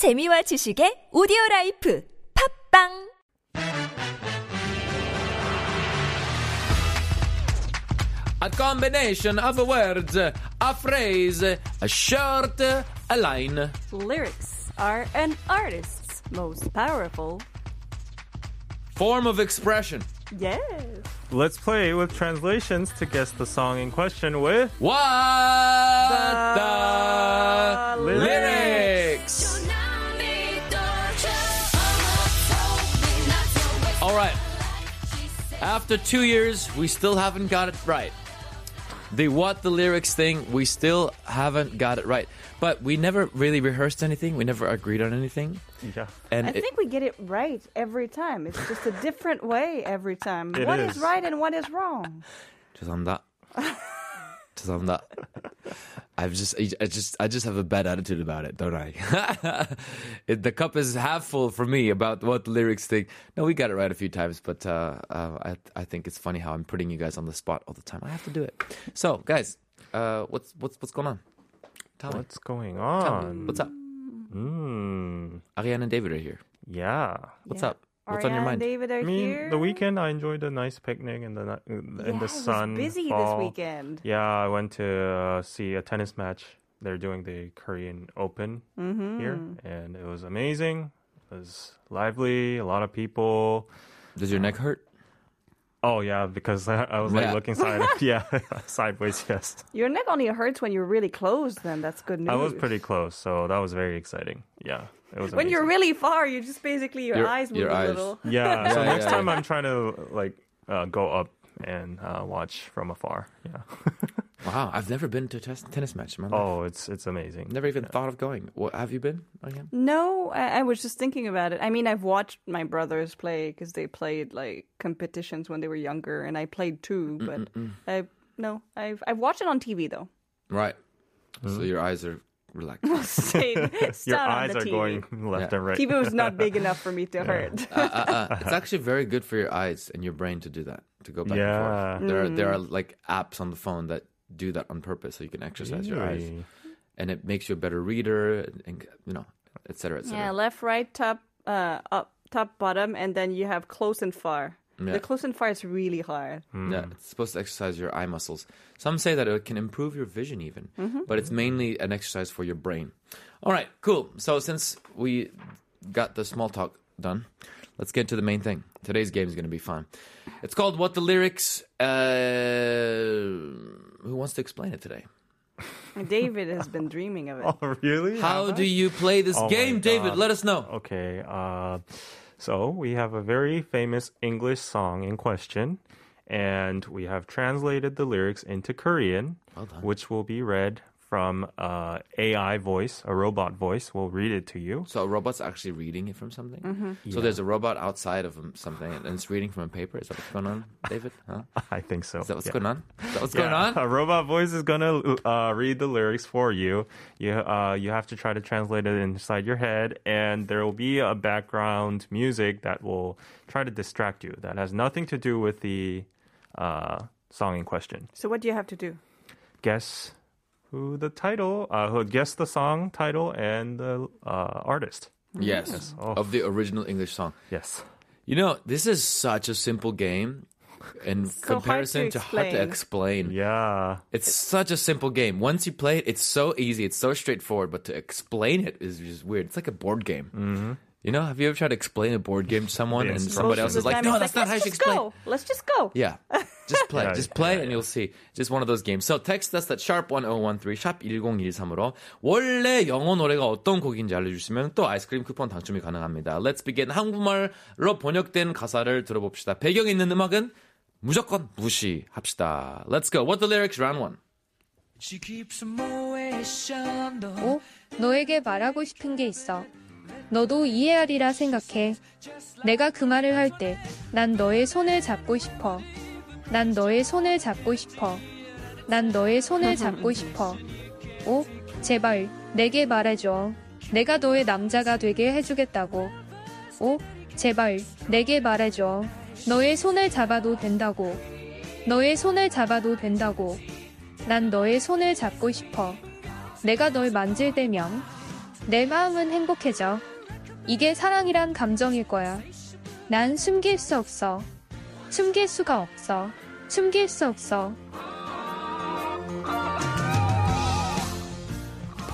재미와 지식의 오디오 라이프 팝빵 A combination of words, a phrase, a short, a line. Lyrics are an artist's most powerful. Form of expression. Yes. Let's play with translations to guess the song in question with What the, lyrics? After two years, we still haven't got it right. The what the lyrics thing, we still haven't got it right. But we never really rehearsed anything. We never agreed on anything. yeah. And I it- think we get it right every time. It's just a different way every time. It What is is. right and what is wrong? 죄송합니다. I'm not. I've just, I just, I just have a bad attitude about it, don't I? it, the cup is half full for me about what the lyrics think. No, we got it right a few times, but uh, uh, I, I think it's funny how I'm putting you guys on the spot all the time. I have to do it. So, guys, uh, what's what's what's going on? Tell what's me. going on? What's up? Mm. Ariane and David are here. Yeah. What's yeah. up? What's on your mind? David are I mean, here. the weekend I enjoyed a nice picnic in the in yeah, the it sun. was busy fall. this weekend. Yeah, I went to uh, see a tennis match. They're doing the Korean Open Mm-hmm. here, and it was amazing. It was lively. A lot of people. Does your neck hurt? Oh yeah, because I, I was like Yeah. looking side, yeah, sideways. Yes, Your neck only hurts when you're really close. Then that's good news. I was pretty close, so that was very exciting. Yeah, it was. When you're really far, you just basically your, Your- eyes move your a eyes. little. Yeah, so Yeah, next yeah, time. I'm trying to like uh, go up and uh, watch from afar. Yeah. Wow, I've never been to a tes- tennis match in my life. oh, it's it's amazing. Never even thought of going. What, have you been? Ariane? No, I, I was just thinking about it. I mean, I've watched my brothers play because they played like competitions when they were younger, and I played too. But I no, I've I've watched it on TV though. Right. Mm-hmm. So your eyes are relaxed. Stayed, it's Your eyes are TV. going left Yeah. and right. TV was not big enough for me to hurt. uh, uh, uh, it's actually very good for your eyes and your brain to do that to go back Yeah. and forth. There are there are Mm. like apps on the phone that do that on purpose, so you can exercise your eyes, and it makes you a better reader, and, and you know, etc. etc. yeah, left, right, top, uh, up, top, bottom, and then you have close and far. Yeah. The close and far is really hard. Yeah, it's supposed to exercise your eye muscles. Some say that it can improve your vision even, but it's mainly an exercise for your brain. All right, cool. So since we got the small talk done, let's get to the main thing. Today's game is going to be fun. It's called What the Lyrics. Uh, who wants to explain it today? David has been dreaming of it. Oh, really? How do you play this Oh game, David? Let us know. Okay. Uh, so we have a very famous English song in question, and we have translated the lyrics into Korean, Well which will be read from uh, AI voice, a robot voice will read it to you. So a robot's actually reading it from something. Mm-hmm. So there's a robot outside of um, something, and it's reading from a paper. Is that what's going on, David? Huh? I think so. Is that what's yeah. going on? Is that what's Yeah, going on? A robot voice is gonna uh, read the lyrics for you. You uh, you have to try to translate it inside your head, and there will be a background music that will try to distract you. That has nothing to do with the uh, song in question. So what do you have to do? Guess who the title? Uh, who guess the song title and the uh, artist? Yes, Oh. of the original English song. Yes. You know, this is such a simple game in So hard comparison to to hard to explain. Yeah. It's such a simple game. Once you play it, it's so easy. It's so straightforward. But to explain it is just weird. It's like a board game. Mm-hmm. You know, have you ever tried to explain a board game to someone Yes. and somebody else is like, "No, that's not how you let's should just explain." go. Let's just go. Yeah. Just play. Yeah, just play yeah, and you'll see. Just one of those games. So text us at sharp 1013 sharp 1013으로 원래 영어 노래가 어떤 곡인지 알려주시면 또 아이스크림 쿠폰 당첨이 가능합니다. Let's begin. 한국말로 번역된 가사를 들어봅시다. 배경 있는 음악은 무조건 무시합시다. Let's go. What the lyrics round one. 오, 너에게 말하고 싶은 게 있어. 너도 이해하리라 생각해. 내가 그 말을 할 때, 난 너의 손을 잡고 싶어. 난 너의 손을 잡고 싶어. 난 너의 손을 잡고 싶어. 오, 제발, 내게 말해줘. 내가 너의 남자가 되게 해주겠다고. 오, 제발, 내게 말해줘. 너의 손을 잡아도 된다고. 너의 손을 잡아도 된다고. 난 너의 손을 잡고 싶어. 내가 널 만질 때면 내 마음은 행복해져. 이게 사랑이란 감정일 거야. 난 숨길 수 없어. 숨길 수가 없어. 숨길 수 없어.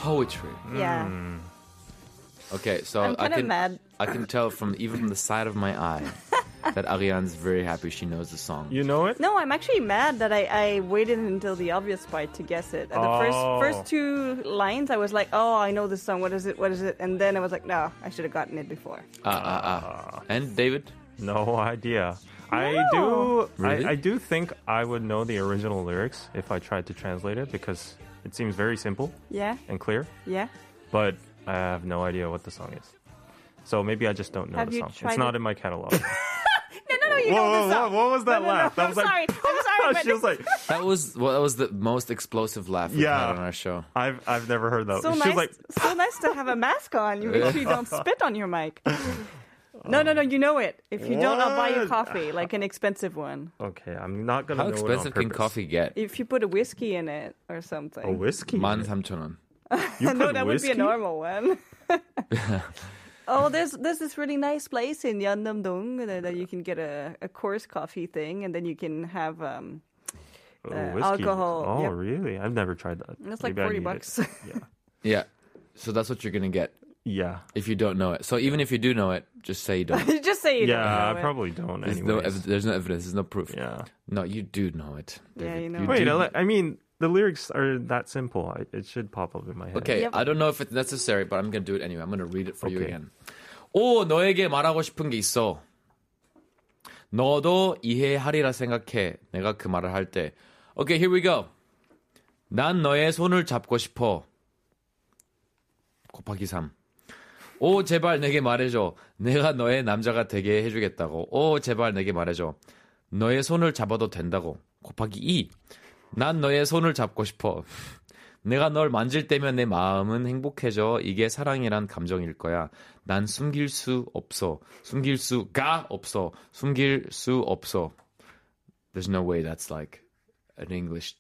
Poetry. Yeah. Okay, so I'm I can mad. I can tell from even from the side of my eye that Ariane's very happy she knows the song. You know it? No, I'm actually mad that I, I waited until the obvious part to guess it. At the Oh. first first two lines, I was like, "Oh, I know this song. What is it? What is it?" And then I was like, "No, I should have gotten it before." Ah, ah, ah. And David? No idea. I do. Really? I, I do think I would know the original lyrics if I tried to translate it because it seems very simple Yeah, and clear. yeah. But I have no idea what the song is. So maybe I just don't know Have the song. It's not it? in my catalog. know you whoa, know this whoa, What was that no, laugh? No, no, that was I'm like, sorry. I'm sorry. she was like, that was well, that was the most explosive laugh we've yeah, had on our show. I've I've never heard that. So she nice, like, so nice to have a mask on. You actually don't spit on your mic. No, no, no. You know it. If you what? don't, I'll buy you coffee, like an expensive one. Okay, I'm not gonna. How expensive can coffee get? If you put a whiskey in it or something. A whiskey. Man, You put no, that whiskey? would be a normal one oh, there's there's this really nice place in Yeonnam-dong that, that you can get a, a coarse coffee thing, and then you can have um, Oh, uh, alcohol, Oh, yep. really? I've never tried that. it's like Maybe forty need it. bucks. Yeah. Yeah. So that's what you're gonna get Yeah. if you don't know it. So even if you do know it, just say you don't. You just say you Yeah, don't know I it. probably don't. There's no, ev- there's no evidence. There's no proof. yeah. No, you do know it. Yeah, you know. Wait, do- I, I mean, the lyrics are that simple. I, it should pop up in my head. Okay, Yep. I don't know if it's necessary, but I'm gonna do it anyway. I'm gonna read it for you Okay. again. 오, 너에게 말하고 싶은 게 있어. 너도 이해하리라 생각해. 내가 그 말을 할 때. Okay, here we go. 난 너의 손을 잡고 싶어. 곱하기 3. 오, 제발 내게 말해줘. 내가 너의 남자가 되게 해주겠다고. 오, 제발 내게 말해줘. 너의 손을 잡아도 된다고. 곱하기 2. 난 너의 손을 잡고 싶어. 내가 널 만질 때면 내 마음은 행복해져. 이게 사랑이란 감정일 거야. 난 숨길 수 없어. 숨길 수가 없어. 숨길 수 없어. There's no way that's like an English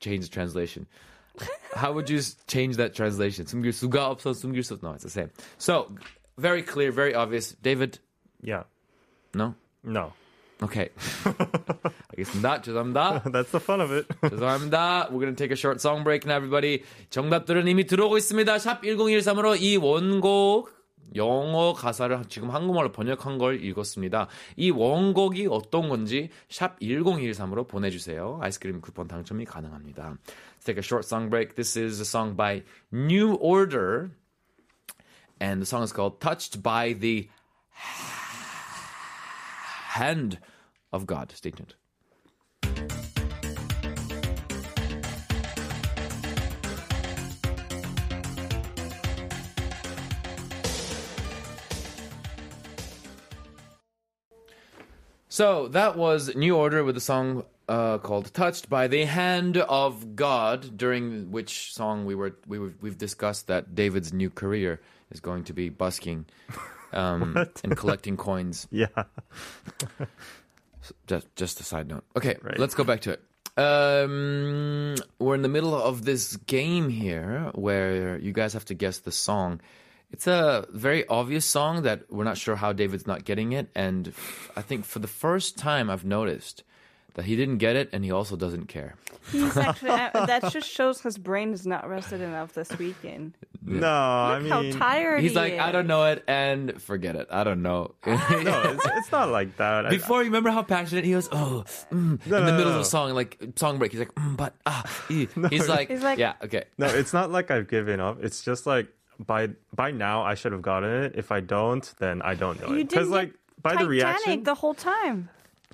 change translation. How would you change that translation? 숨길 수가 없어. 숨길 수 No, it's the same. So, very clear, very obvious. David, Yeah. no? No. Okay. 알겠습니다. 죄송합니다. That's the fun of it. 죄송합니다. We're going to take a short song break now, everybody. 정답들은 이미 들어오고 있습니다. 샵 1013으로 이 원곡 영어 가사를 지금 한국말로 번역한 걸 읽었습니다. 이 원곡이 어떤 건지 샵 1013으로 보내주세요. 아이스크림 쿠폰 당첨이 가능합니다. Let's take a short song break. This is a song by New Order. And the song is called Touched by the Hand of God. Stay tuned. So that was New Order with a song uh, called "Touched by the Hand of God." During which song we were we were, we've discussed that David's new career is going to be busking um, and collecting coins. yeah. Just just a side note. Okay, Right. let's go back to it. Um, we're in the middle of this game here where you guys have to guess the song. It's a very obvious song that we're not sure how David's not getting it, and I think for the first time I've noticed that he didn't get it, and he also doesn't care. He's actually that just shows his brain is not rested enough this weekend. No, I Look mean, how tired He's he like, is. I don't know it, and forget it. I don't know. no, it's, it's not like that. Before, you remember how passionate he was? Oh, mm, No, in the no, middle no, of a song, like song break. He's like, mm, but ah, eh." he's like, He's like- yeah, okay. no, it's not like I've given up. It's just like by by now I should have gotten it. If I don't, then I don't know You it. didn't like get by the reaction, the whole time.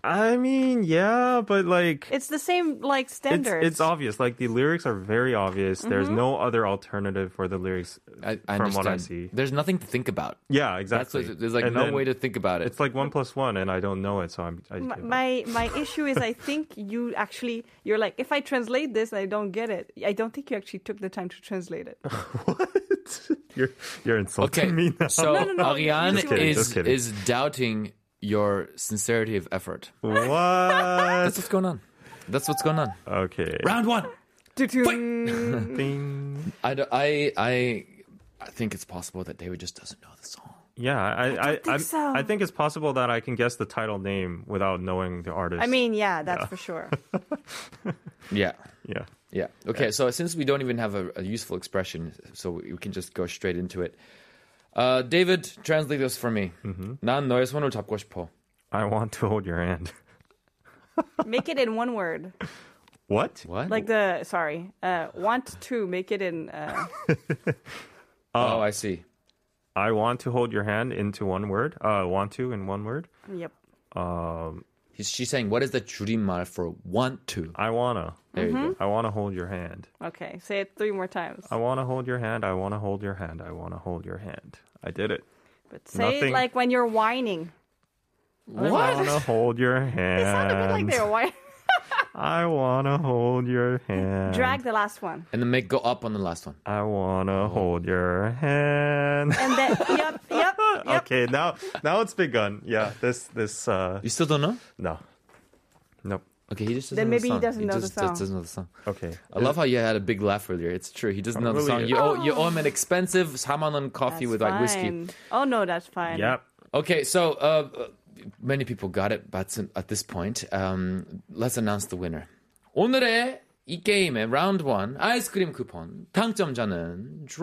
I mean, yeah, but like It's the same like it's, standards. it's obvious. Like the lyrics are very obvious. There's mm-hmm. no other alternative for the lyrics I, I from understand. what I see. There's nothing to think about. Yeah, That's exactly. what, there's like And no way to think about it. It's like one plus one, and I don't know it, so I'm. I M- give up. my my issue is I think you actually you're like if I translate this and I don't get it I don't think you actually took the time to translate it. what? You're you're insulting okay, me now. so No, no, no, Ariane kidding, is is doubting your sincerity of effort. what? That's what's going on. That's what's going on. okay. Round one. Doo-doo. Ding. I think it's possible that David just doesn't know the song. Yeah, I I think I'm- so. I think it's possible that I can guess the title name without knowing the artist. I mean, yeah, that's for sure. Yeah. yeah. Yeah. Okay. So since we don't even have a, a useful expression, so we, we can just go straight into it. Uh, David, translate this for me. 난 너의 손을 잡고 싶어. I want to hold your hand. Make it in one word. What? What? Like the sorry, uh, want to make it in. Uh, oh, I see. I want to hold your hand into one word. Uh, want to in one word. yep. Um, He's, she's saying, what is the 줄임말 for want to? I wanna. There you go. I wanna hold your hand. Okay, say it three more times. I wanna hold your hand. I wanna hold your hand. I wanna hold your hand. I did it. But say nothing- it like when you're whining. What? I wanna hold your hand. It sounded a bit like they were whining. I wanna hold your hand. Drag the last one. And then make go up on the last one. I wanna hold your hand. And then, yep, yep, yep. okay, now now it's begun. Yeah, this this uh You still don't know? no. Nope. Okay, he just doesn't Then know maybe the he song. doesn't know the just, song. just doesn't know the song. Okay. I love how you had a big laugh earlier. It's true. He doesn't know the song. really- You owe, you owe him an expensive 4만 원 coffee That's with like whiskey. fine. Oh no, that's fine. Yep. Okay, so uh, uh, many people got it, but at this point, um, let's announce the winner. 오늘의 이 게임의 라운드 1 아이스크림 쿠폰 당첨자는 드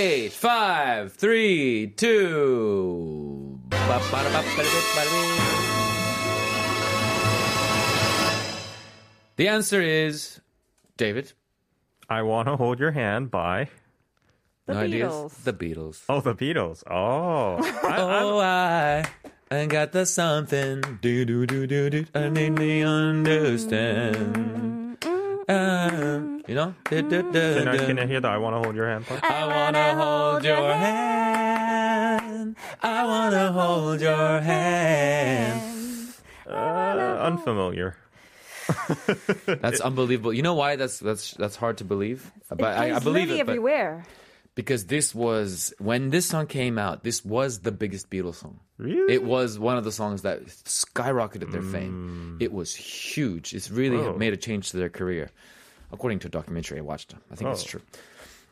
Eight, five, three, two. The answer is David. I wanna hold your hand by The no ideas? Beatles. The Beatles. Oh the Beatles. Oh. I, Oh, I, I got the something. Do, do, do, do, do. I need to understand. Uh, you know? Du, du, du, can, I, du. can I hear the I wanna hold your hand part? I wanna hold your hand. I wanna hold your hand. Uh, unfamiliar. That's unbelievable. You know why that's that's that's hard to believe? But I, I It's believe really it. But everywhere because this was when this song came out, this was the biggest Beatles song. Really? It was one of the songs that skyrocketed their fame. It was huge. It's really Whoa. made a change to their career, according to a documentary I watched. I think it's Oh. true.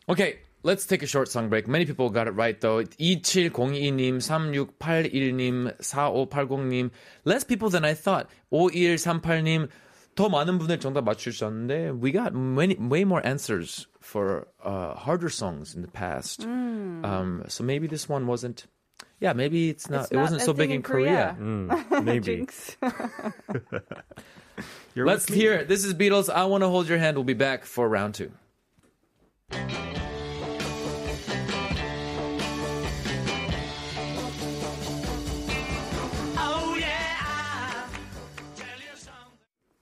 Okay, let's take a short song break. Many people got it right though. 2702님, 3681님, 4580님, less people than I thought. 5138님, 더 많은 분들 정답 맞추셨는데 we got many, way more answers for uh, harder songs in the past. Um, so maybe this one wasn't. Yeah, maybe it's not. It's it not wasn't a so big in in Korea. Korea. Mm, maybe. Jinx. You're Let's hear it. This is Beatles. I want to hold your hand. We'll be back for round two.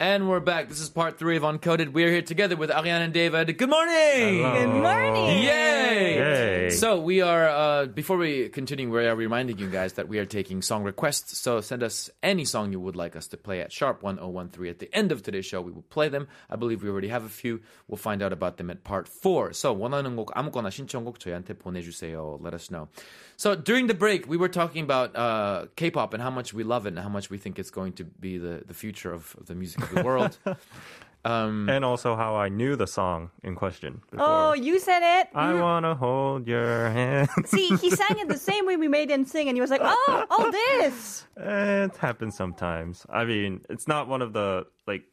And we're back. This is part three of Uncoded. We're here together with Ariane and David. Good morning. Good morning. Yay! Yay. So we are uh, before we continue, we are reminding you guys that we are taking song requests. So send us any song you would like us to play at sharp one zero one three. At the end of today's show, we will play them. I believe we already have a few. We'll find out about them at part four. So 원하는 곡 아무거나 신청곡 저희한테 보내주세요. Let us know. So during the break, we were talking about uh, K-pop and how much we love it and how much we think it's going to be the, the future of, of the music of the world. um, And also how I knew the song in question before. Oh, you said it. I wanna hold your hand. See, he sang it the same way we made him sing, and he was like, "Oh, all this." it happens sometimes. I mean, it's not one of the like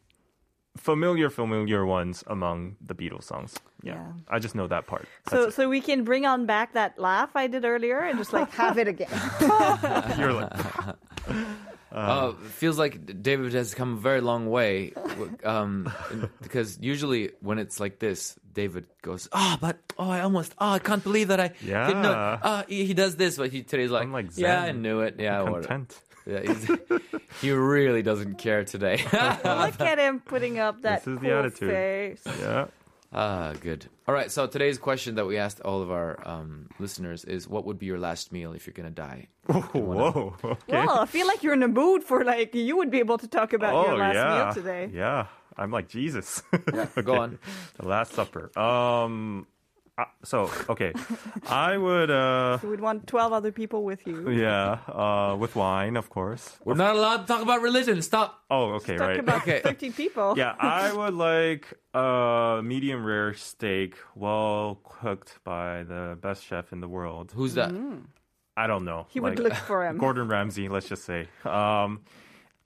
familiar familiar ones among the Beatles songs. Yeah. Yeah. I just know that part. So, That's so we can bring on back that laugh I did earlier and just like have it again. You're like Uh, feels like David has come a very long way. Um, because usually when it's like this, David goes, "Ah, but oh, I almost, oh, I can't believe that I didn't know." Yeah. Ah, he, he does this, but he today's like, I'm like "Yeah, I knew it. Yeah, whatever." content. Yeah, he's- he really doesn't care today. Look at him putting up that This is the cool attitude. face. Yeah. Ah, good. All right. So today's question that we asked all of our um, listeners is, "What would be your last meal if you're gonna die?" Whoa. Okay. Well, I feel like you're in a mood for like you would be able to talk about oh your last yeah. meal today. Yeah. I'm like Jesus. Go on. The Last Supper. Um, Uh, so okay, I would. uh You would want 12 other people with you. Yeah, uh, with wine, of course. We're not allowed to talk about religion. Stop. Oh, okay, Talk right. about Okay. 50 people. yeah, I would like a medium rare steak, well cooked by the best chef in the world. Who's that? I don't know. He would like look for him. Gordon Ramsay, let's just say. Um,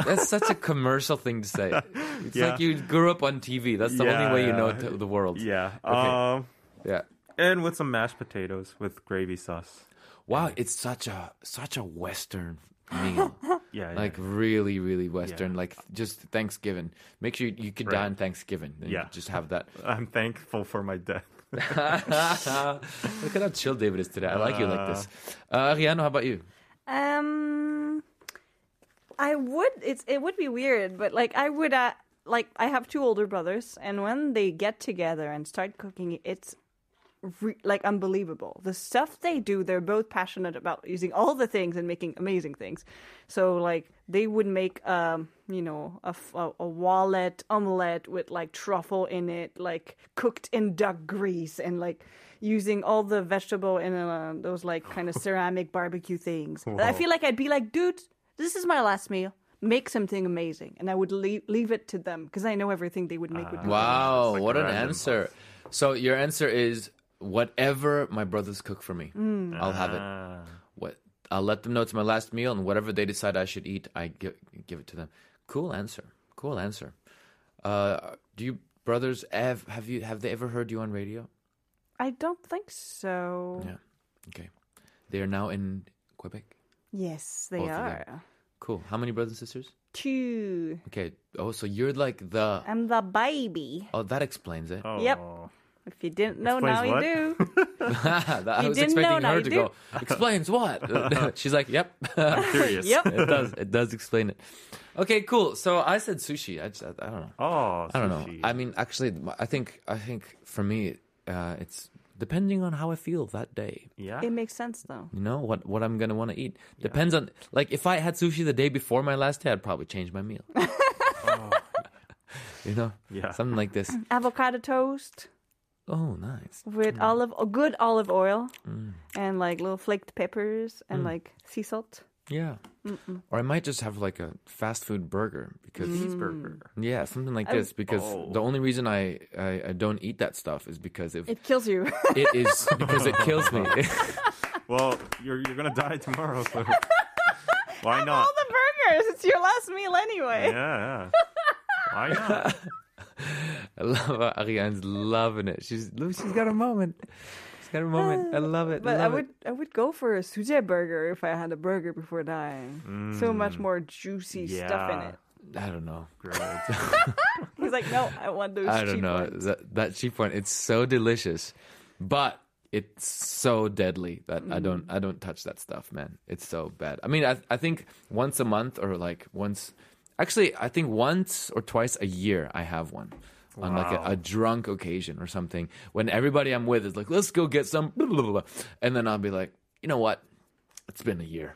That's such a commercial thing to say. It's Yeah. like you grew up on TV. That's the only way you know yeah. the world. yeah. Okay. Um, Yeah. And with some mashed potatoes with gravy sauce. Wow, it's such a such a Western meal. Yeah, yeah. like really, really Western. Like just Thanksgiving. Make sure you, you could die on Thanksgiving. And Yeah. Just have that. I'm thankful for my death. Look at how chill David is today. I like you like this. Uh, Ariane, how about you? Um, I would. It's it would be weird, but like I would. Uh, like I have two older brothers, and when they get together and start cooking, it's re- like unbelievable. The stuff they do, they're both passionate about using all the things and making amazing things. So like they would make um you know a a wallet omelette with like truffle in it, like cooked in duck grease and like using all the vegetable in uh, those like kind of ceramic barbecue things. I feel like I'd be like, dude, this is my last meal. Make something amazing, and I would leave leave it to them because I know everything they would make would be Wow, like what an random answer. So your answer is whatever my brothers cook for me, I'll have it. Ah. What I'll let them know it's my last meal, and whatever they decide I should eat, I give give it to them. Cool answer. Cool answer. Uh, do you brothers have have you have they ever heard you on radio? I don't think so. Yeah. Okay. They are now in Quebec. Yes, they Both are. Cool. How many brothers and sisters? Two. Okay. Oh, so you're like the. I'm the baby. Oh, that explains it. Oh. Yep. If you didn't know, Explains now what? you do. That- I was didn't expecting now her you to do. go. Explains what? She's like, yep. Curious. yep. it does. It does explain it. Okay, cool. So I said sushi. I just, I, I don't know. Oh, I don't know. I mean, actually, I think, I think for me, uh, it's depending on how I feel that day. yeah. It makes sense though. You know what? What I'm gonna want to eat depends on. Like, if I had sushi the day before my last day, I'd probably change my meal. you know, Yeah. something like this. Avocado toast Oh, nice. with mm. olive, oh, good olive oil, mm. and like little flaked peppers and mm. like sea salt. Yeah. Or I might just have like a fast food burger because Cheeseburger. yeah, something like this. Because Oh. the only reason I, I I don't eat that stuff is because if It kills you. it is because it kills me. Well, you're you're gonna die tomorrow, so why not? All the burgers. It's your last meal anyway. Yeah, yeah. Why not? I love how Ariane's loving it. She's she's got a moment. She's got a moment. I uh, love it. But I love would I would go for a suje burger if I had a burger before dying. So much mm. more juicy stuff in it. it. I don't know. He's like, no, I want those I don't cheap know ones. that that cheap one. It's so delicious, but it's so deadly that I don't mm. I don't touch that stuff, man. It's so bad. I mean, I I think once a month or like once, actually, I think once or twice a year I have one. On like a, a drunk occasion or something, when everybody I'm with is like, "Let's go get some," blah, blah, blah, blah. and then I'll be like, "You know what? It's been a year.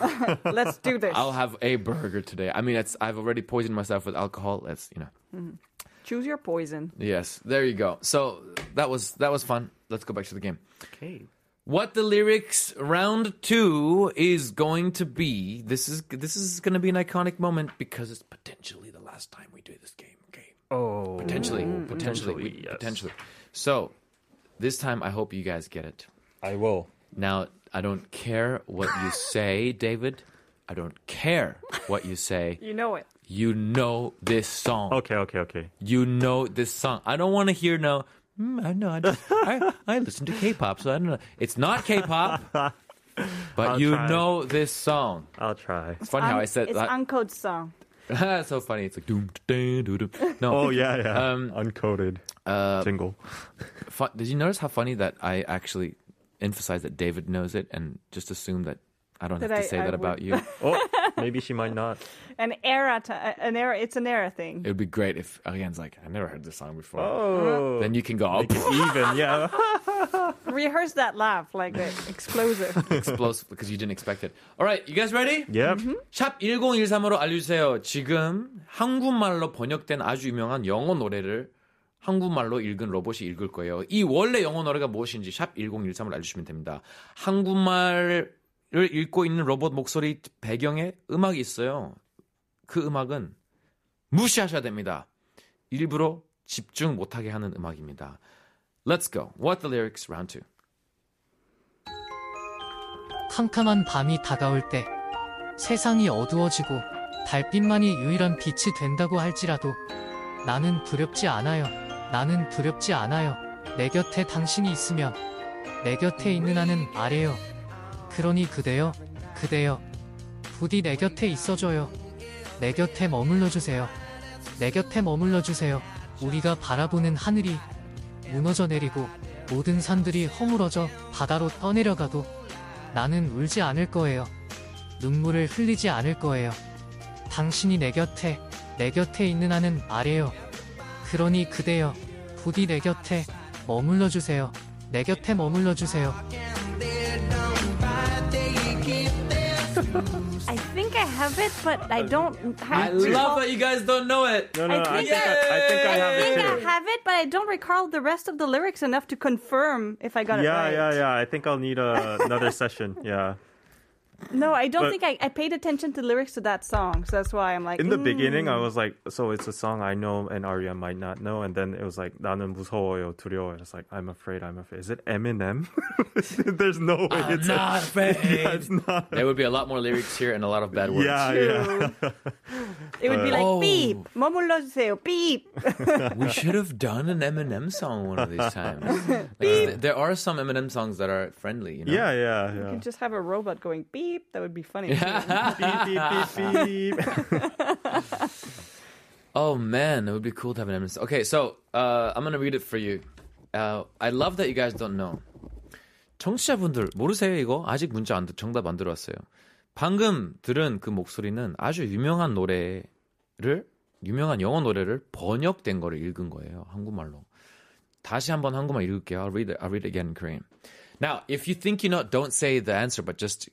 Let's do this. I'll have a burger today. I mean, it's I've already poisoned myself with alcohol. Let's you know, mm-hmm. Choose your poison. Yes, there you go. So that was that was fun. Let's go back to the game. Okay. What the lyrics round two is going to be? This is this is going to be an iconic moment because it's potentially the last time we do this game. Okay, Oh, potentially, potentially, potentially, we- yes. potentially. So this time, I hope you guys get it. I will. Now, I don't care what you say, David. I don't care what you say. You know it. You know this song. Okay, okay, okay. you know this song. I don't want to hear no. Mm, I know. I, just- I, I listen to K-pop, so I don't know. It's not K-pop, but I'll you try. know this song. I'll try. It's funny how I said it's that. Uncode's song. It's so funny. It's like doom, doom, doom, doom. No. Oh yeah, yeah. Um, Uncoded uh, jingle. fu- did you notice how funny that I actually emphasized that David knows it and just assume that I don't That have to I- say I that would. about you? Oh, maybe she might not. An era, t- an era. It's an era thing. It would be great if Ariane's like, I never heard this song before. Oh, Then you can go, oh, Make it even. Yeah. Rehearse that laugh like the explosive. explosive because you didn't expect it. All right, you guys ready? Yep. 샵 1013으로 알려주세요. 지금 한국말로 번역된 아주 유명한 영어 노래를 한국말로 읽은 로봇이 읽을 거예요. 이 원래 영어 노래가 무엇인지 샵 1013을 알려주시면 됩니다. 한국말 을 읽고 있는 로봇 목소리 배경에 음악이 있어요. 그 음악은 무시하셔야 됩니다. 일부러 집중 못하게 하는 음악입니다. Let's go. What the lyrics round two. 캄캄한 밤이 다가올 때 세상이 어두워지고 달빛만이 유일한 빛이 된다고 할지라도 나는 두렵지 않아요. 나는 두렵지 않아요. 내 곁에 당신이 있으면 내 곁에 있는 한은 아래요. 그러니 그대여, 그대여, 부디 내 곁에 있어줘요. 내 곁에 머물러 주세요. 내 곁에 머물러 주세요. 우리가 바라보는 하늘이 무너져 내리고 모든 산들이 허물어져 바다로 떠내려가도 나는 울지 않을 거예요. 눈물을 흘리지 않을 거예요. 당신이 내 곁에, 내 곁에 있는 한은 아래요. 그러니 그대여, 부디 내 곁에 머물러 주세요. 내 곁에 머물러 주세요. I think I have it, but I don't. I have love that you guys don't know it. No, no, I I think think I, I think I have I it think I have it, but I don't recall the rest of the lyrics enough to confirm if I got it Yeah, right. yeah, yeah. I think I'll need a, another session. Yeah. No, I don't But- think I, I paid attention to the lyrics to that song, so that's why I'm like. In the mm. beginning, I was like, so it's a song I know and Arya might not know, and then it was like 나는 무서워요, 두려워요. It's like I'm afraid, I'm afraid. Is it Eminem? There's no way I'm it's not afraid. Yeah, it's not. There would be a lot more lyrics here and a lot of bad words. Yeah, yeah. True. It would be like Oh. beep, 머물러 주세요, beep. We should have done an Eminem song one of these times. Like, th- there are some Eminem songs that are friendly, you know? Yeah, yeah, You yeah. could just have a robot going beep. That would be funny. too. beep, beep, beep, beep. Oh man, it would be cool to have an Eminem song. Okay, so uh, I'm gonna read it for you. Uh, I love that you guys don't know. 청취자분들 모르세요 이거? 아직 문자 안 들- 정답 안 들어왔어요. 방금 들은 그 목소리는 아주 유명한 노래를 유명한 영어 노래를 번역된 거를 읽은 거예요 한국말로. 다시 한번 한국말 읽을게요. I'll read it. I'll read it again in Korean. Now, if you think you know, don't say the answer, but just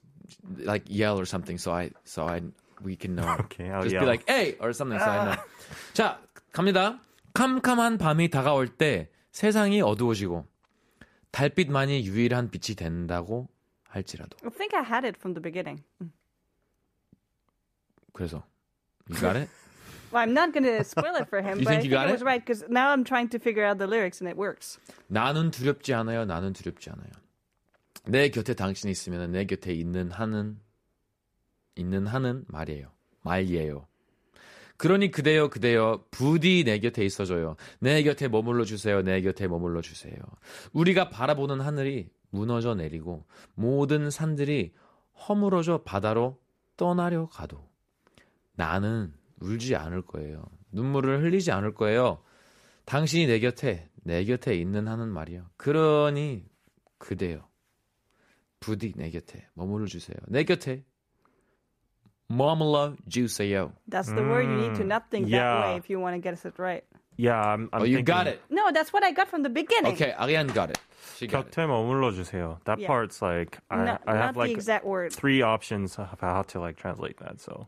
like yell or something, so I, so I, we can know. Okay, I'll just yell. be like, "Hey" or something, so I know. 자, 갑니다. 캄캄한 밤이 다가올 때 세상이 어두워지고 달빛만이 유일한 빛이 된다고 할지라도. I think I had it from the beginning. 그래서 you got it? Well, I'm not going to spoil it for him, You but think I you think got it it? was right because now I'm trying to figure out the lyrics and it works. 나는 두렵지 않아요. 나는 두렵지 않아요. 내 곁에 당신이 있으면 내 곁에 있는 한은 있는 한은 말이에요. 말이에요. 그러니 그대여 그대여 부디 내 곁에 있어줘요. 내 곁에 머물러 주세요. 내 곁에 머물러 주세요. 우리가 바라보는 하늘이 무너져 내리고 모든 산들이 허물어져 바다로 떠나려 가도 나는 울지 않을 거예요. 눈물을 흘리지 않을 거예요. 당신이 내 곁에 내 곁에 있는 하는 말이요. 그러니 그대여 부디 내 곁에 머물러 주세요. 내 곁에 머물러 주세요. That's the word you need to not think that yeah. way if you want to get it right. Yeah, I'm, I'm Oh, you thinking, got it. No, that's what I got from the beginning. Okay, Ariane got it. She got it. 곁에 머물러 주세요. That Yeah. part's like I, No- I have not the like exact word. three options of how to like translate that. So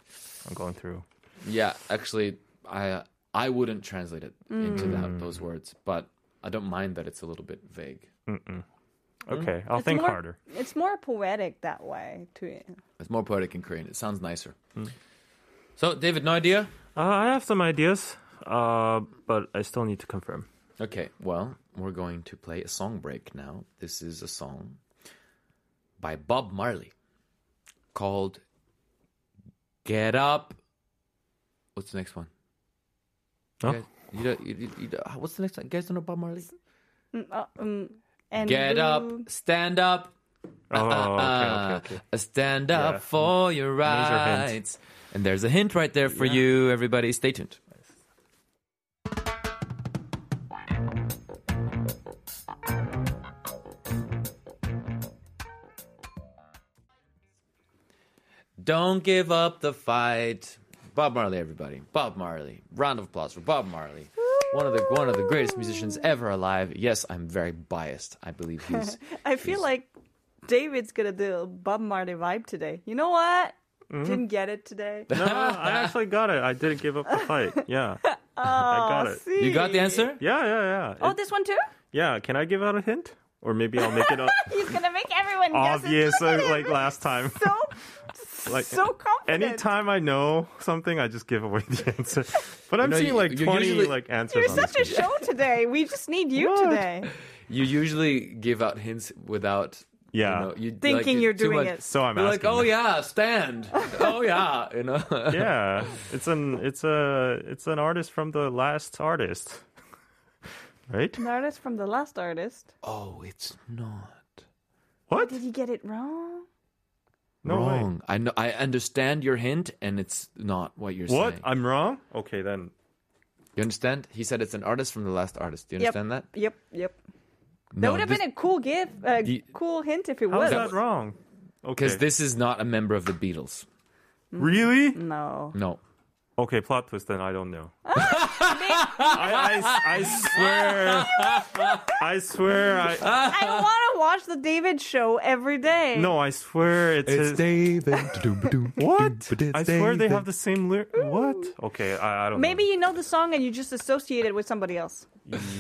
I'm going through. Yeah, actually, I I wouldn't translate it into Mm. that those words, but I don't mind that it's a little bit vague. Okay, I'll It's think more, harder. It's more poetic that way. To It's more poetic in Korean. It sounds nicer. So, David, no idea? Uh, I have some ideas, uh, but I still need to confirm. Okay, well, we're going to play a song break now. This is a song by Bob Marley called Get Up. What's the next one? Oh. You guys- you you- you- you what's the next one? You guys don't know Bob Marley? uh, um, and Get blue- up, stand up. Oh, okay, Uh, okay, okay. uh, Stand up Yeah. for your rights. And there's a hint right there for Yeah. you, everybody. Stay tuned. Don't give up the fight. Bob Marley, everybody. Bob Marley. Round of applause for Bob Marley. One of the one of the greatest musicians ever alive. Yes, I'm very biased. I believe he's I feel like David's gonna do a Bob Marley vibe today. You know what? Mm-hmm. Didn't get it today. No, I actually got it. I didn't give up the fight. Yeah. I got it. see. You got the answer? Yeah, yeah, yeah. Oh, It- this one too? yeah. Can I give out a hint? Or maybe I'll make it up He's gonna make everyone guess. obvious Look like, like last time. So, Like so confident. anytime I know something, I just give away the answer. But I'm know, seeing like you 20 usually- like answers You're on the such a screen. show today. We just need you What? today. You usually give out hints without. Yeah. You know, you, Thinking like, you're too doing much- it. So I'm You're like, asking. oh yeah, stand. oh yeah, you know. yeah, it's an it's a it's an artist from the last artist, right? An artist from the last artist. Oh, it's not What? Did he get it wrong? No way. wrong. I know. I understand your hint, and it's not what you're What? saying. What? I'm wrong. Okay, then. You understand? He said it's an artist from the last artist. Do you Yep. understand that? Yep, yep. That would have this- been a cool gift, a The- cool hint if it How was. is that wrong? Okay. because this is not a member of the Beatles. really? No. No. Okay, plot twist. Then I don't know. Oh, I, I, I swear. I swear. I I want to watch the David show every day. no. I swear it's, his. David. What? I swear they have the same lyric. What? Okay, I, I don't. Maybe you know the song and you just associate it with somebody else.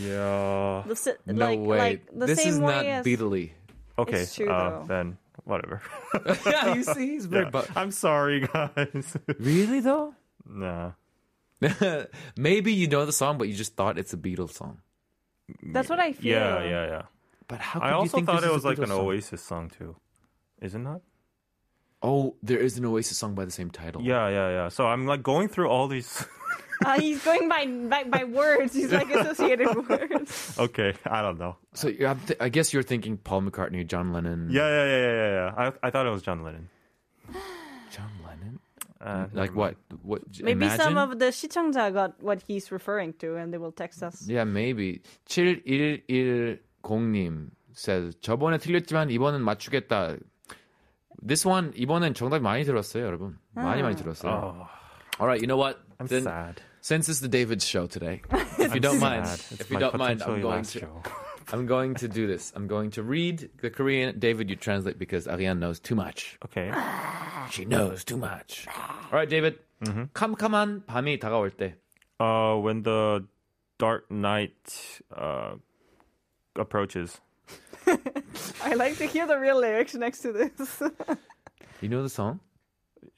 Yeah. The, si- No like, way. Like the this same is way not as... Beatley. Okay. It's true, uh, then whatever. yeah, you see, he's very. Yeah. I'm sorry, guys. really though? nah. Maybe you know the song, but you just thought it's a Beatles song. That's what I feel. Yeah, yeah, yeah. But how? I could you also think thought this it is was a like Beatles an song? Oasis song too. Is it not? Oh, there is an Oasis song by the same title. Yeah, yeah, yeah. So I'm like going through all these. Uh, he's going by, by by words. He's like associated words. okay, I don't know. So you're, I'm th- I guess you're thinking Paul McCartney, John Lennon. Yeah, yeah, yeah, yeah, yeah. yeah. I I thought it was John Lennon. John Lennon. Uh, Like what? What? Maybe imagine? some of the 시청자 got what he's referring to, and they will text us. Yeah, maybe. 7110님 says 저번에 틀렸지만 이번엔 맞추겠다. This one 이번엔 정답 많이 들었어요, 여러분. 많이 많이 들었어요. Oh, All right, you know what? I'm Then, sad. Since it's the David show today, if you don't mind, Sad. It's if you my don't mind, I'm potentially going last to show. I'm going to do this. I'm going to read the Korean. David, you translate because Ariane knows too much. Okay. She knows too much. All right, David. 캄캄한 밤이 다가올 때. Uh, when the dark night uh approaches. I like to hear the real lyrics next to this. you know the song?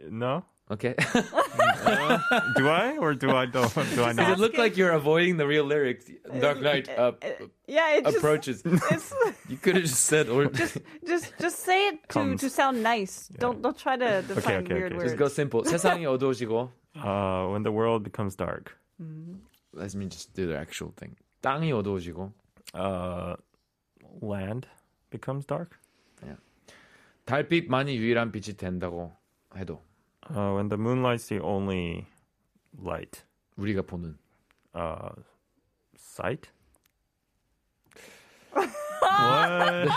No. Okay. uh, do I or do I don't? Do I not? Does it look like you're avoiding the real lyrics? Dark uh, night uh, uh, yeah, it approaches. Just, you could have just said or just just just say it to, to sound nice. Yeah. Don't don't try to define okay, okay, weird okay. words. Just go simple. 세상이 어두워지고. Uh, when the world becomes dark. Mm-hmm. Let me just do the actual thing. 땅이 어두워지고. Uh, land becomes dark. 달빛만이 유일한 빛이 된다고 해도 Uh, when the moonlight's the only light. 우리가 보는. Uh, sight. what?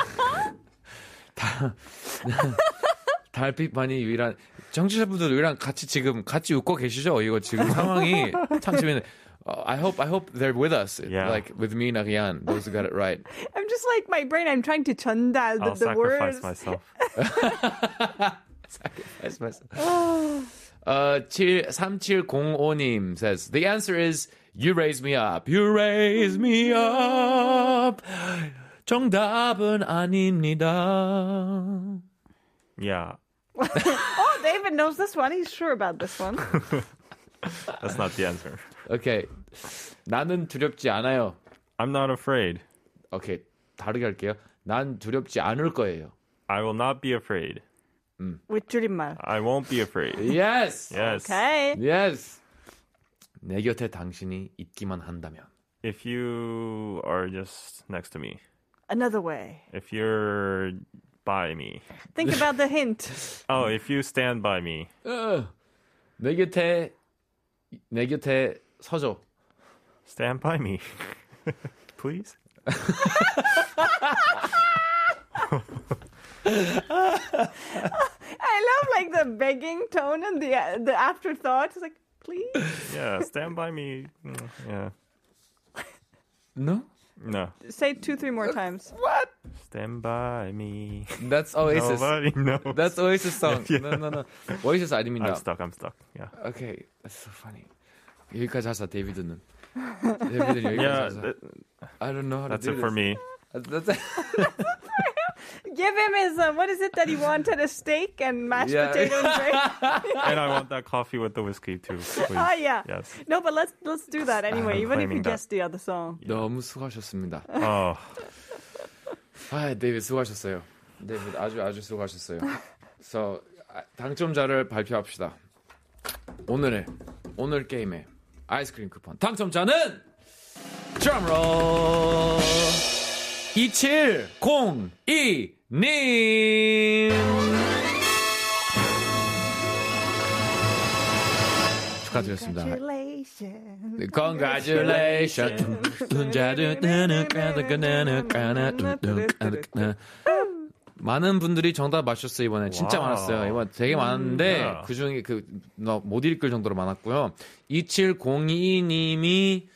달빛만이 유일한 정치자분들 우리랑 같이 지금 같이 웃고 계시죠? 이거 지금 상황이 참 재밌네. Uh, I hope I hope they're with us. Yeah. Like with me and Ariane, those who got it right. I'm just like my brain. I'm trying to 전달 the, I'll the sacrifice words. myself. Sacrifice myself. Uh, 7, 3705님 says, the answer is, you raise me up. You raise me up. 정답은 아닙니다. Yeah, Oh, David knows this one. He's sure about this one. that's not the answer. Okay. 나는 두렵지 않아요. I'm not afraid. 오케이. 다르게 할게요. 난 두렵지 않을 거예요. I will not be afraid. With 줄임말. I won't be afraid. Yes. Yes. Okay. Yes. 내 곁에 당신이 있기만 한다면. If you are just next to me, Another way. if you're by me, Think about the hint. oh, if you stand by me, 어, 내 곁에 내 곁에 서줘. stand by me, please. I love like the begging tone and the the afterthought. It's like, please. Yeah, stand by me. Mm, Yeah, No? no, Say it two, three more times. What? stand by me. That's Oasis. Nobody knows. That's Oasis song. Yeah. No, no, no. Oasis 아닙니다. I'm stuck. I'm stuck. Yeah. Okay, that's so funny. 여기까지 하자 데이비드는. 데이비드는 여기까지 Yeah, 하자. th- I don't know how to that's do it for this. me. That's it. Give him his, uh, what is it that he wanted? A steak and mashed Yeah. potato and gravy? and I want that coffee with the whiskey too, please. Ah, yeah. Yes. No, but let's let's do that anyway, I'm even if you claiming that. guess the other song. 너무 수고하셨습니다. Oh, 아, 데이비드 수고하셨어요. 데이비드 아주 아주 수고하셨어요. So 아, 당첨자를 발표합시다. 오늘의 오늘 게임의 아이스크림 쿠폰 당첨자는 드럼롤 2702님 축하드렸습니다. Congratulations. Congratulations. 많은 분들이 정답 맞췄어요 이번에 진짜 와우. 많았어요 이번 되게 많은데 야. 그 중에 그못 읽을 정도로 많았고요 2702님이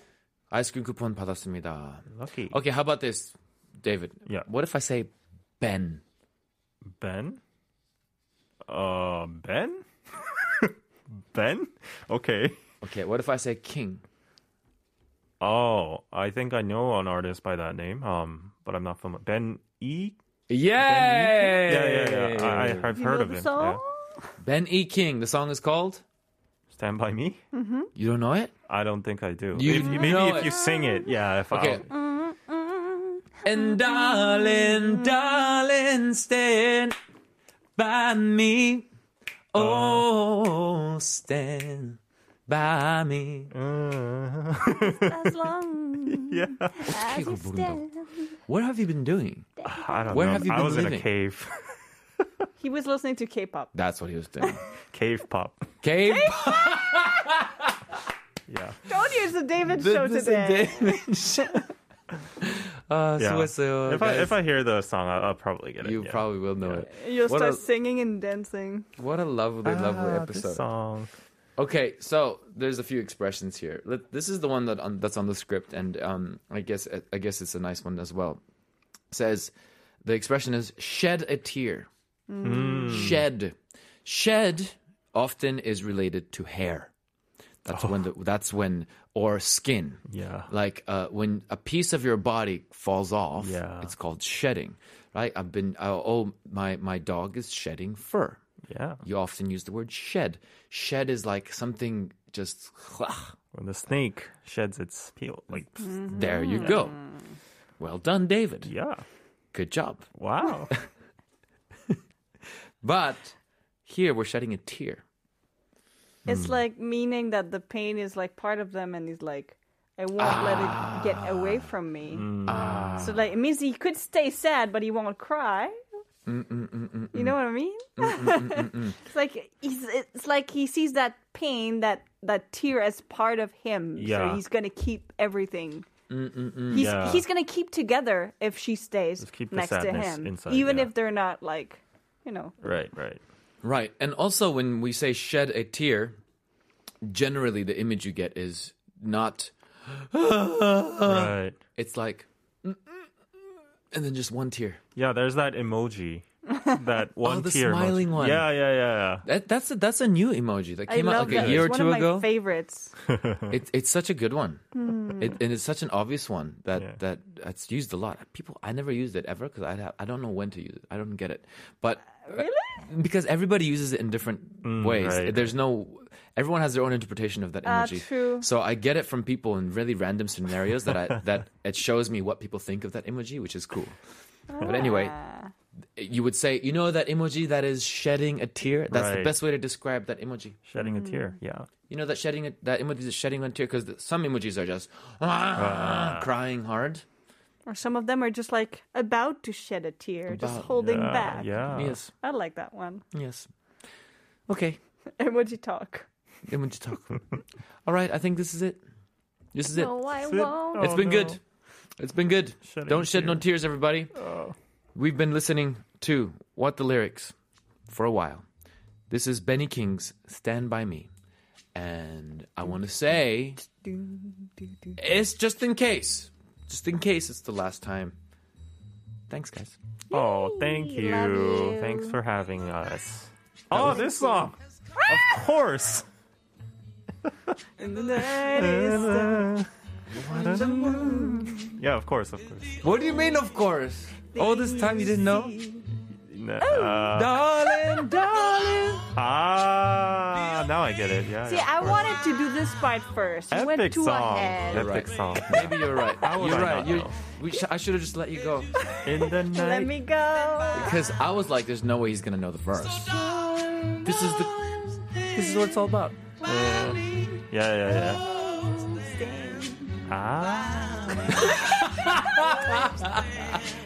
아이스크림 쿠폰 받았습니다 lucky. Okay how about this David Yeah. What if I say Ben Ben? Uh, Ben? ben? Okay. Okay what if I say King Oh, I think I know an artist by that name. Um, but I'm not familiar. Ben E. Yay Yeah, yeah, yeah. I, I, I've You heard know of the him. song? Yeah. Ben E King the song is called Stand by Me. Mm-hmm. You don't know it I don't think I do. You If- maybe know if it. you sing it, yeah. If Okay um, I'll- And darling, darling, stand by me. Uh-huh. Oh, stand by me. As long yeah. as you stand. What have you been doing? I don't Where know. have you I been was in living? a cave. He was listening to K-pop. That's what he was doing. cave pop. Okay. Yeah. Told you it's a David show today. 아, Yeah. 수고했어요. If I guys. if I hear the song, I'll, I'll probably get it. you yeah. probably will know it. You'll What start a- singing and dancing. What a lovely, lovely Ah, this episode. song. Okay, so there's a few expressions here. Let- This is the one that on, that's on the script, and um, I guess I guess it's a nice one as well. says the expression is shed a tear. Shed, shed often is related to hair. That's when the, that's when or skin. Yeah. Like uh, when a piece of your body falls off, Yeah. it's called shedding. Right? I've been uh, oh my my dog is shedding fur Yeah. you often use the word shed. Shed is like something just When the snake sheds its peel, like there you go. Mm. Well done, David. yeah. Good job. Wow. But here we're shedding a tear. It's hmm. like meaning that the pain is like part of them, and he's like, I won't let it get away ah. from me. Hmm. Ah. So like it means he could stay sad, but he won't cry. You know what I mean? it's like he's it's like he sees that pain, that that tear as part of him. Yeah. So he's gonna keep everything. He's Yeah. he's gonna keep together if she stays keep next to him, inside, even yeah. if they're not like, you know. right. Right. Right. And also when we say shed a tear, generally the image you get is not right. it's like "Mm, mm, mm," and then just one tear. Yeah. There's that emoji. That oh, one Oh, the tear. emoji. smiling one. Yeah. Yeah. Yeah. That, that's a, that's a new emoji that I came out love like a that. year or it's two one of ago. my favorites. It, it's such a good one, hmm. it, and it's such an obvious one that Yeah. that that's used a lot. People, I never used it ever because I have, I don't know when to use it. I don't get it, but uh, really uh, because everybody uses it in different mm, ways. right. There's no everyone has their own interpretation of that Ah, emoji. true. So I get it from people in really random scenarios that I that it shows me what people think of that emoji, which is cool. But anyway, Ah. you would say, you know that emoji that is shedding a tear. That's the best way to describe that emoji. Shedding a tear. Yeah. You know that shedding a, that emoji is shedding a tear because some emojis are just ah, crying hard. Or some of them are just like about to shed a tear, just holding Yeah. back. Yeah. Yes, I like that one. yes. Okay, Emoji talk. Emoji talk. All right, I think this is it. This is it. No, I it. won't. It's Oh, been no. good. It's been good. Shedding Don't a shed no tears, everybody. Oh. We've been listening to What the Lyrics for a while. This is Benny King's Stand By Me. And I want to say, it's just in case. Just in case it's the last time. Thanks, guys. Oh, thank you. you. Thanks for having us. Oh, this song. of course. And the night is done. Yeah, of course, of course. What do you mean, of course? All this time you didn't know? Uh, Darling, darling. ah, now I get it. Yeah. See, yeah, I course. wanted to do this part first. You went Epic too song. ahead. Epic right. song. Maybe you're right. How would you're I right. You, know? we sh- I should have just let you go. In the night. Let me go. Because I was like, there's no way he's gonna know the verse. This is the. This is what it's all about. Yeah, yeah, yeah. yeah. Ah.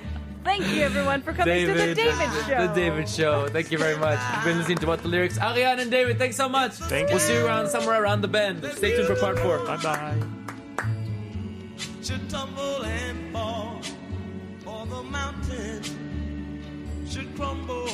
Thank you, everyone, for coming to the David Show. The David Show. Thank you very much. You've been listening to What the Lyrics. Ariane and David, thanks so much. Thank We'll you. see you around somewhere around the bend. Stay tuned for part four. Bye bye. should tumble and fall, or the mountain should crumble